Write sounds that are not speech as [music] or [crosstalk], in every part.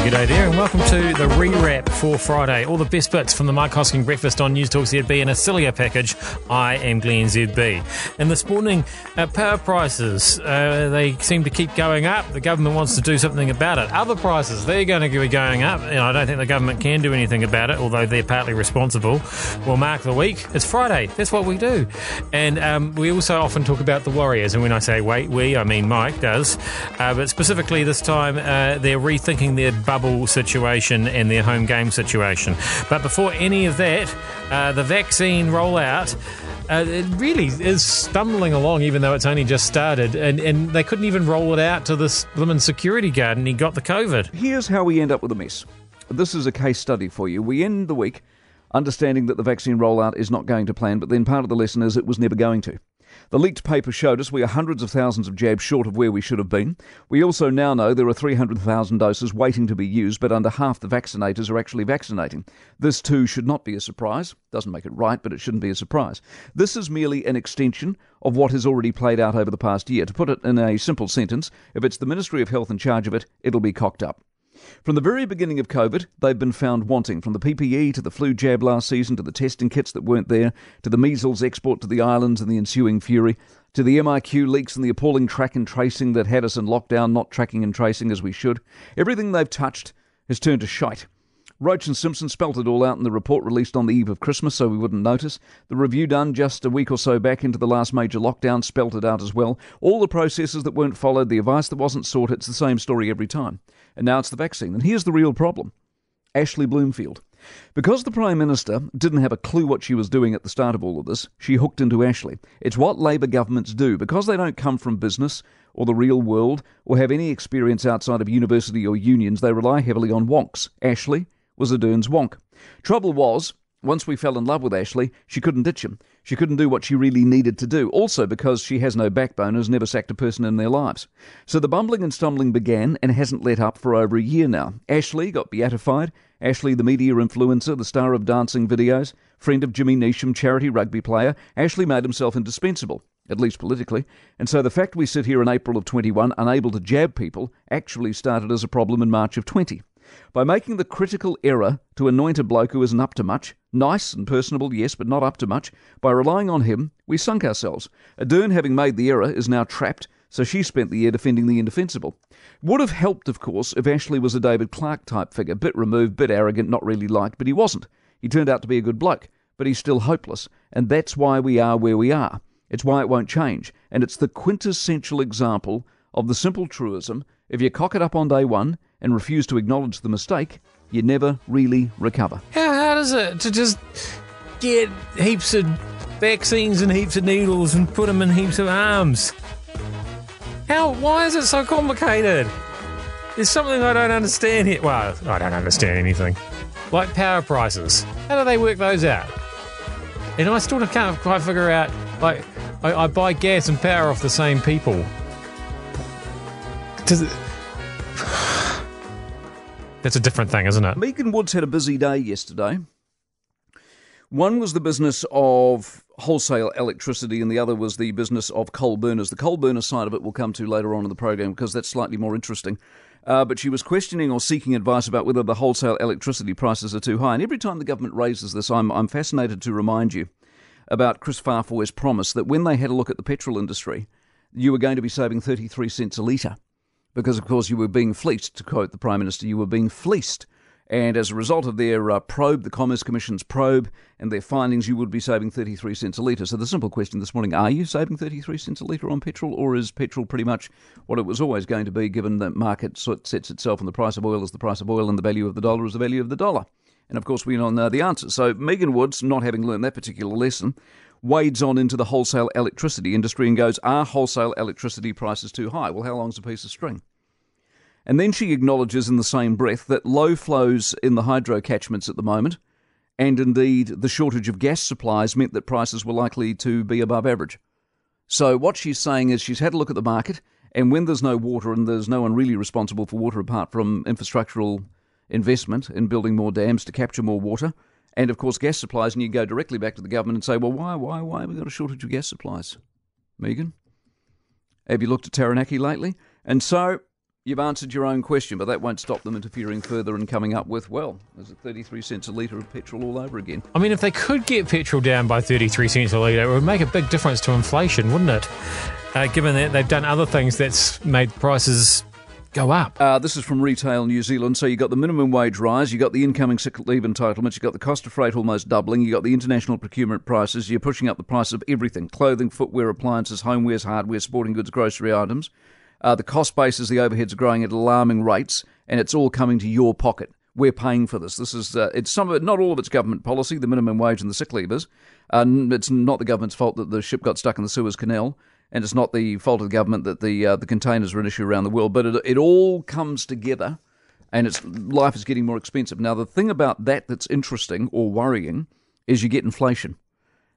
G'day there, and welcome to the rewrap for Friday. All the best bits from the Mike Hosking breakfast on News Talk ZB in a Cilia package. I am Glenn ZB. And this morning, uh, power prices, uh, they seem to keep going up. The government wants to do something about it. Other prices, they're going to be going up. And I don't think the government can do anything about it, although they're partly responsible. We'll mark the week. It's Friday. That's what we do. And um, we also often talk about the Warriors. And when I say wait, we, I mean Mike does. Uh, but specifically this time, uh, they're rethinking their bubble situation and their home game situation. But before any of that, uh, the vaccine rollout. Uh, it really is stumbling along, even though it's only just started, and, and they couldn't even roll it out to this lemon security guard, and he got the COVID. Here's how we end up with a mess. This is a case study for you. We end the week understanding that the vaccine rollout is not going to plan, but then part of the lesson is it was never going to. The leaked paper showed us we are hundreds of thousands of jabs short of where we should have been. We also now know there are 300,000 doses waiting to be used, but under half the vaccinators are actually vaccinating. This too should not be a surprise. Doesn't make it right, but it shouldn't be a surprise. This is merely an extension of what has already played out over the past year. To put it in a simple sentence, if it's the Ministry of Health in charge of it, it'll be cocked up. From the very beginning of COVID, they've been found wanting, from the PPE to the flu jab last season to the testing kits that weren't there, to the measles export to the islands and the ensuing fury, to the MIQ leaks and the appalling track and tracing that had us in lockdown, not tracking and tracing as we should. Everything they've touched has turned to shite. Roche and Simpson spelt it all out in the report released on the eve of Christmas so we wouldn't notice. The review done just a week or so back into the last major lockdown spelt it out as well. All the processes that weren't followed, the advice that wasn't sought, it's the same story every time. And now it's the vaccine. And here's the real problem Ashley Bloomfield. Because the Prime Minister didn't have a clue what she was doing at the start of all of this, she hooked into Ashley. It's what Labour governments do. Because they don't come from business or the real world or have any experience outside of university or unions, they rely heavily on wonks. Ashley was Ardern's wonk. Trouble was, once we fell in love with Ashley, she couldn't ditch him. She couldn't do what she really needed to do, also because she has no backbone has never sacked a person in their lives. So the bumbling and stumbling began and hasn't let up for over a year now. Ashley got beatified. Ashley, the media influencer, the star of dancing videos, friend of Jimmy Neesham, charity rugby player, Ashley made himself indispensable, at least politically. And so the fact we sit here in April of 21 unable to jab people actually started as a problem in March of 20 by making the critical error to anoint a bloke who isn't up to much, nice and personable, yes, but not up to much, by relying on him, we sunk ourselves. Ardern, having made the error, is now trapped, so she spent the year defending the indefensible. Would have helped, of course, if Ashley was a David Clark type figure, bit removed, bit arrogant, not really liked, but he wasn't. He turned out to be a good bloke, but he's still hopeless, and that's why we are where we are. It's why it won't change, and it's the quintessential example of the simple truism if you cock it up on day one and refuse to acknowledge the mistake, you never really recover. How hard is it to just get heaps of vaccines and heaps of needles and put them in heaps of arms? How? Why is it so complicated? There's something I don't understand here. Well, I don't understand anything. Like power prices. How do they work those out? And I still can't quite figure out. Like, I, I buy gas and power off the same people. Does it? [sighs] That's a different thing, isn't it? Megan Woods had a busy day yesterday. One was the business of wholesale electricity, and the other was the business of coal burners. The coal burner side of it we'll come to later on in the program because that's slightly more interesting. Uh, but she was questioning or seeking advice about whether the wholesale electricity prices are too high. And every time the government raises this, I'm, I'm fascinated to remind you about Chris Faafoi's promise that when they had a look at the petrol industry, you were going to be saving 33 cents a litre because, of course, you were being fleeced, to quote the Prime Minister, you were being fleeced. And as a result of their uh, probe, the Commerce Commission's probe, and their findings, you would be saving 33 cents a litre. So the simple question this morning are you saving 33 cents a litre on petrol, or is petrol pretty much what it was always going to be, given that market sets itself on the price of oil as the price of oil and the value of the dollar is the value of the dollar? And of course, we know the answer. So Megan Woods, not having learned that particular lesson, wades on into the wholesale electricity industry and goes, Are wholesale electricity prices too high? Well, how long's a piece of string? And then she acknowledges in the same breath that low flows in the hydro catchments at the moment, and indeed the shortage of gas supplies, meant that prices were likely to be above average. So, what she's saying is she's had a look at the market, and when there's no water and there's no one really responsible for water apart from infrastructural investment in building more dams to capture more water, and of course gas supplies, and you go directly back to the government and say, well, why, why, why have we got a shortage of gas supplies? Megan? Have you looked at Taranaki lately? And so You've answered your own question, but that won't stop them interfering further and coming up with, well, is it 33 cents a litre of petrol all over again? I mean, if they could get petrol down by 33 cents a litre, it would make a big difference to inflation, wouldn't it? Uh, given that they've done other things that's made prices go up. Uh, this is from Retail New Zealand. So you've got the minimum wage rise, you've got the incoming sick leave entitlements, you've got the cost of freight almost doubling, you've got the international procurement prices, you're pushing up the price of everything clothing, footwear, appliances, homewares, hardware, sporting goods, grocery items. Uh, the cost bases, the overheads are growing at alarming rates, and it's all coming to your pocket. We're paying for this. This is uh, it's some of it, not all of it's government policy. The minimum wage and the sick leavers. Uh, it's not the government's fault that the ship got stuck in the Suez Canal, and it's not the fault of the government that the uh, the containers are an issue around the world. But it, it all comes together, and it's life is getting more expensive. Now, the thing about that that's interesting or worrying is you get inflation,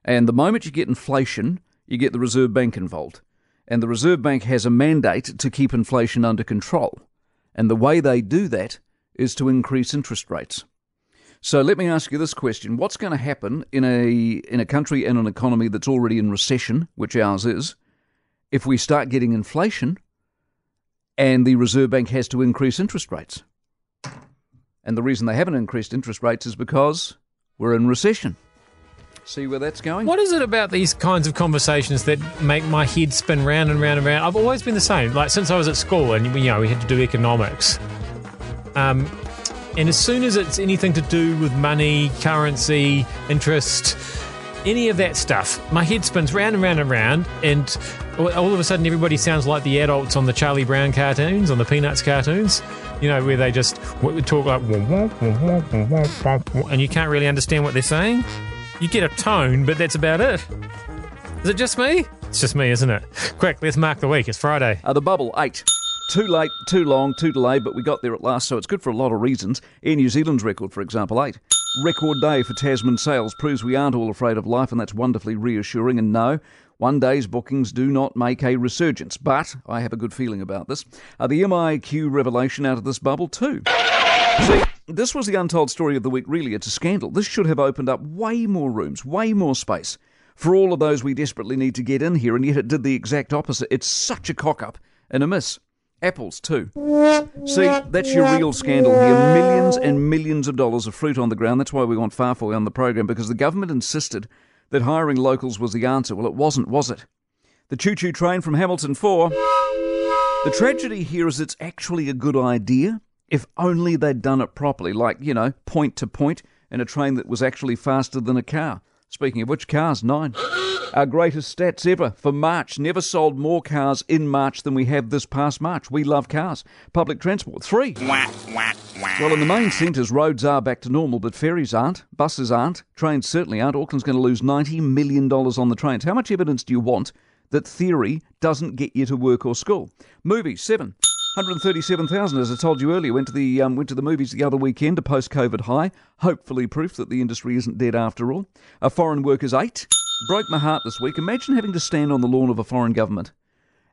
and the moment you get inflation, you get the Reserve Bank involved. And the Reserve Bank has a mandate to keep inflation under control. And the way they do that is to increase interest rates. So let me ask you this question. What's going to happen in a in a country and an economy that's already in recession, which ours is, if we start getting inflation and the Reserve Bank has to increase interest rates? And the reason they haven't increased interest rates is because we're in recession. See where that's going? What is it about these kinds of conversations that make my head spin round and round and round? I've always been the same. Like since I was at school, and you know we had to do economics. Um, and as soon as it's anything to do with money, currency, interest, any of that stuff, my head spins round and round and round, and all of a sudden everybody sounds like the adults on the Charlie Brown cartoons, on the Peanuts cartoons. You know, where they just talk like, and you can't really understand what they're saying. You get a tone, but that's about it. Is it just me? It's just me, isn't it? Quick, let's mark the week. It's Friday. Uh, the bubble, eight. Too late, too long, too delayed, but we got there at last, so it's good for a lot of reasons. Air New Zealand's record, for example, eight. Record day for Tasman sales proves we aren't all afraid of life, and that's wonderfully reassuring. And no, one day's bookings do not make a resurgence, but I have a good feeling about this. Uh, the MIQ revelation out of this bubble, too. See, this was the untold story of the week, really. It's a scandal. This should have opened up way more rooms, way more space for all of those we desperately need to get in here, and yet it did the exact opposite. It's such a cock up and a miss. Apples, too. See, that's your real scandal here. Millions and millions of dollars of fruit on the ground. That's why we want Faafoi on the program, because the government insisted that hiring locals was the answer. Well, it wasn't, was it? The choo choo train from Hamilton 4. The tragedy here is it's actually a good idea. If only they'd done it properly, like, you know, point to point in a train that was actually faster than a car. Speaking of which, cars, nine. Our greatest stats ever for March. Never sold more cars in March than we have this past March. We love cars. Public transport, three. Well, in the main centres, roads are back to normal, but ferries aren't, buses aren't, trains certainly aren't. Auckland's going to lose $90 million on the trains. How much evidence do you want that theory doesn't get you to work or school? Movies, seven. 137,000, as I told you earlier, went to the um, went to the movies the other weekend, a post-COVID high. Hopefully, proof that the industry isn't dead after all. A foreign workers eight broke my heart this week. Imagine having to stand on the lawn of a foreign government,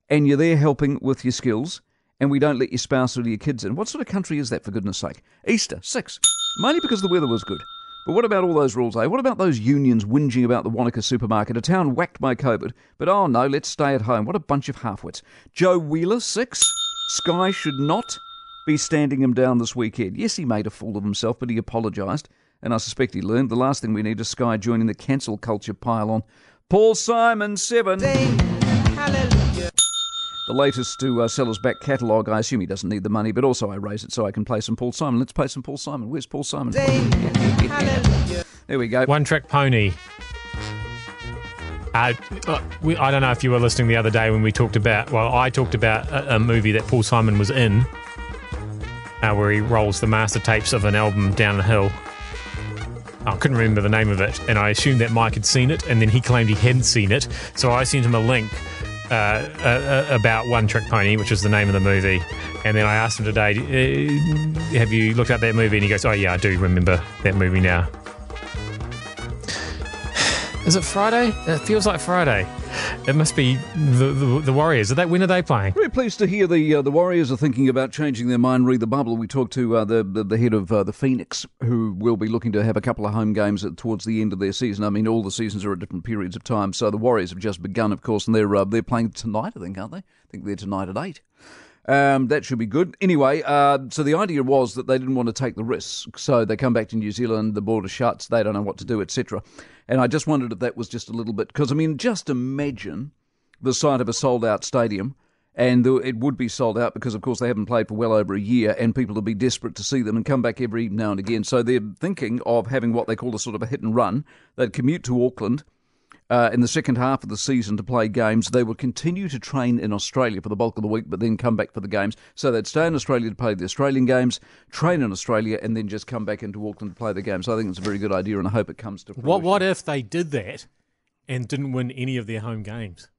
and you're there helping with your skills, and we don't let your spouse or your kids in. What sort of country is that, for goodness' sake? Easter six, mainly because the weather was good. But what about all those rules, eh? What about those unions whinging about the Wanaka supermarket, a town whacked by COVID? But oh no, let's stay at home. What a bunch of halfwits. Joe Wheeler, six. Sky should not be standing him down this weekend. Yes, he made a fool of himself, but he apologised, and I suspect he learned. The last thing we need is Sky joining the cancel culture pile on. Paul Simon, seven. Sing, the latest to uh, sell his back catalogue. I assume he doesn't need the money, but also I raise it so I can play some Paul Simon. Let's play some Paul Simon. Where's Paul Simon? Sing, [laughs] there we go. One track pony. Uh, we, I don't know if you were listening the other day when we talked about. Well, I talked about a, a movie that Paul Simon was in, uh, where he rolls the master tapes of an album down the hill. I couldn't remember the name of it, and I assumed that Mike had seen it, and then he claimed he hadn't seen it. So I sent him a link uh, uh, uh about One Trick Pony, which is the name of the movie. And then I asked him today, uh, "Have you looked at that movie?" And he goes, "Oh yeah, I do remember that movie now." Is it Friday? It feels like Friday. It must be the, the, the Warriors. Are they, when are they playing? Very pleased to hear the uh, the Warriors are thinking about changing their mind. Read the bubble. We talked to uh, the, the, the head of uh, the Phoenix, who will be looking to have a couple of home games at, towards the end of their season. I mean, all the seasons are at different periods of time. So the Warriors have just begun, of course, and they're uh, they're playing tonight. I think, aren't they? I think they're tonight at eight. Um, that should be good. Anyway, uh, so the idea was that they didn't want to take the risk. So they come back to New Zealand, the border shuts, they don't know what to do, etc. And I just wondered if that was just a little bit, because I mean, just imagine the sight of a sold out stadium. And it would be sold out because, of course, they haven't played for well over a year, and people would be desperate to see them and come back every now and again. So they're thinking of having what they call a sort of a hit and run. They'd commute to Auckland, uh, in the second half of the season to play games. They will continue to train in Australia for the bulk of the week, but then come back for the games. So they'd stay in Australia to play the Australian games, train in Australia, and then just come back into Auckland to play the games. So I think it's a very good idea, and I hope it comes to fruition. What What if they did that and didn't win any of their home games?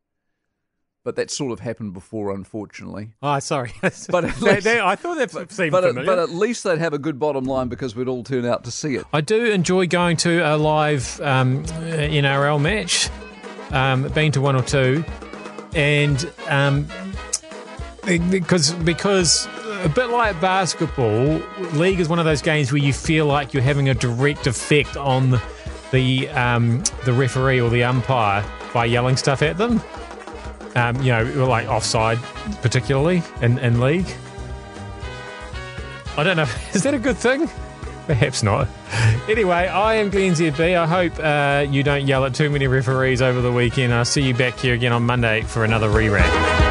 But that sort of happened before, unfortunately. Oh, sorry. [laughs] But at least, I thought that but, seemed but, familiar. but at least they'd have a good bottom line because we'd all turn out to see it. I do enjoy going to a live um, NRL match. Um, been to one or two, and um, because because a bit like basketball, league is one of those games where you feel like you're having a direct effect on the um, the referee or the umpire by yelling stuff at them. Um, you know, like offside, particularly in, in league. I don't know. [laughs] Is that a good thing? Perhaps not. Anyway, I am Glenn ZB. I hope uh, you don't yell at too many referees over the weekend. I'll see you back here again on Monday for another re-wrap.